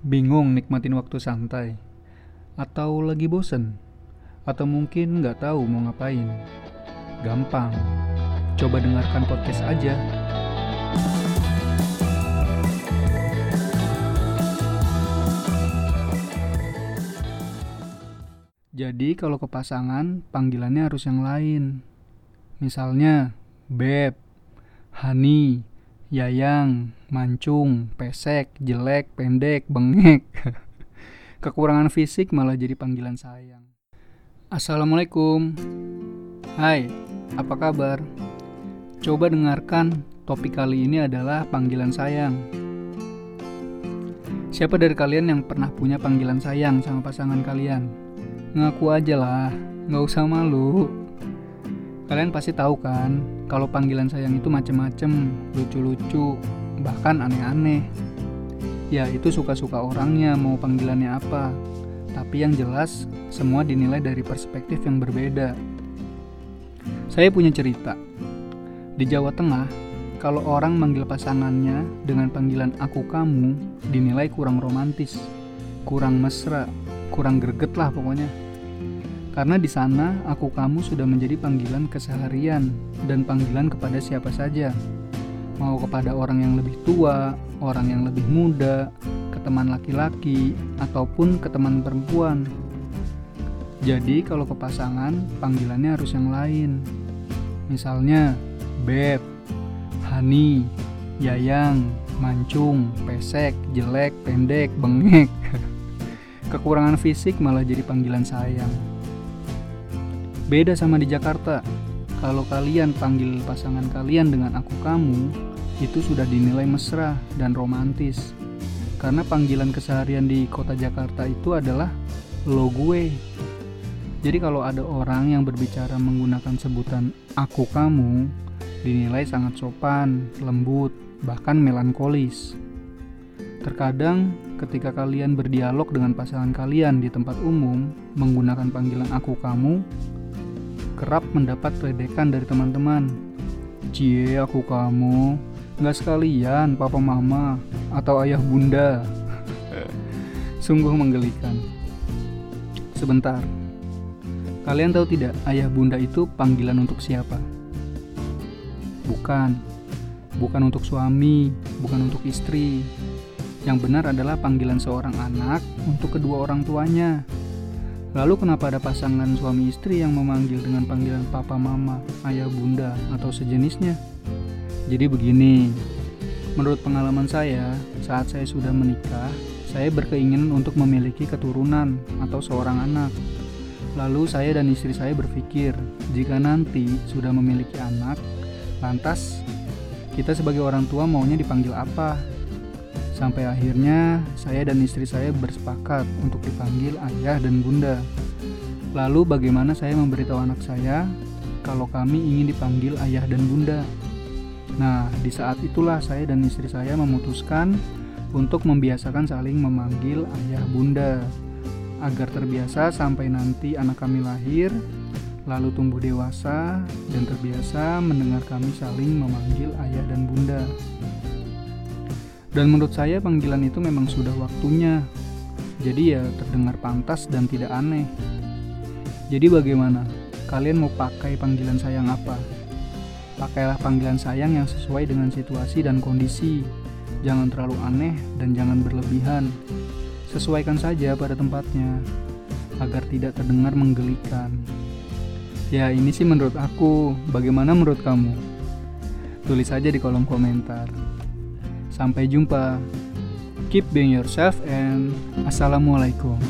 Bingung nikmatin waktu santai? Atau lagi bosen? Atau mungkin nggak tahu mau ngapain? Gampang, coba dengarkan podcast aja. Jadi kalau ke pasangan, panggilannya harus yang lain. Misalnya, Beb, Hani, Yayang, Mancung, Pesek, Jelek, Pendek, Bengek. Kekurangan fisik malah jadi panggilan sayang. Assalamualaikum. Hai, apa kabar? Coba dengarkan, topik kali ini adalah panggilan sayang. Siapa dari kalian yang pernah punya panggilan sayang sama pasangan kalian? Ngaku aja lah, nggak usah malu. Kalian pasti tahu kan, kalau panggilan sayang itu macem-macem, lucu-lucu, bahkan aneh-aneh. Ya itu suka-suka orangnya mau panggilannya apa. Tapi yang jelas, semua dinilai dari perspektif yang berbeda. Saya punya cerita. Di Jawa Tengah, kalau orang manggil pasangannya dengan panggilan aku kamu, dinilai kurang romantis, kurang mesra, kurang greget lah pokoknya. Karena di sana aku kamu sudah menjadi panggilan keseharian dan panggilan kepada siapa saja. Mau kepada orang yang lebih tua, orang yang lebih muda, ke teman laki-laki, ataupun ke teman perempuan. Jadi kalau ke pasangan, panggilannya harus yang lain. Misalnya, Beb, Hani, Yayang, Mancung, Pesek, Jelek, Pendek, Bengek. Kekurangan fisik malah jadi panggilan sayang. Beda sama di Jakarta. Kalau kalian panggil pasangan kalian dengan aku kamu, itu sudah dinilai mesra dan romantis. Karena panggilan keseharian di kota Jakarta itu adalah lo gue. Jadi kalau ada orang yang berbicara menggunakan sebutan aku kamu, dinilai sangat sopan, lembut, bahkan melankolis. Terkadang ketika kalian berdialog dengan pasangan kalian di tempat umum menggunakan panggilan aku kamu, kerap mendapat ledekan dari teman-teman. Cie, aku kamu, nggak sekalian papa mama atau ayah bunda. Sungguh menggelikan. Sebentar, kalian tahu tidak ayah bunda itu panggilan untuk siapa? Bukan, bukan untuk suami, bukan untuk istri. Yang benar adalah panggilan seorang anak untuk kedua orang tuanya. Lalu kenapa ada pasangan suami istri yang memanggil dengan panggilan papa mama, ayah bunda, atau sejenisnya? Jadi begini, menurut pengalaman saya, saat saya sudah menikah, saya berkeinginan untuk memiliki keturunan atau seorang anak. Lalu saya dan istri saya berpikir, jika nanti sudah memiliki anak, lantas kita sebagai orang tua maunya dipanggil apa? Sampai akhirnya saya dan istri saya bersepakat untuk dipanggil ayah dan bunda. Lalu bagaimana saya memberitahu anak saya kalau kami ingin dipanggil ayah dan bunda? Nah, di saat itulah saya dan istri saya memutuskan untuk membiasakan saling memanggil ayah bunda agar terbiasa sampai nanti anak kami lahir lalu tumbuh dewasa dan terbiasa mendengar kami saling memanggil ayah dan bunda. Dan menurut saya panggilan itu memang sudah waktunya. Jadi ya terdengar pantas dan tidak aneh. Jadi bagaimana? Kalian mau pakai panggilan sayang apa? Pakailah panggilan sayang yang sesuai dengan situasi dan kondisi. Jangan terlalu aneh dan jangan berlebihan. Sesuaikan saja pada tempatnya agar tidak terdengar menggelikan. Ya, ini sih menurut aku. Bagaimana menurut kamu? Tulis saja di kolom komentar. Sampai jumpa. Keep being yourself and assalamualaikum.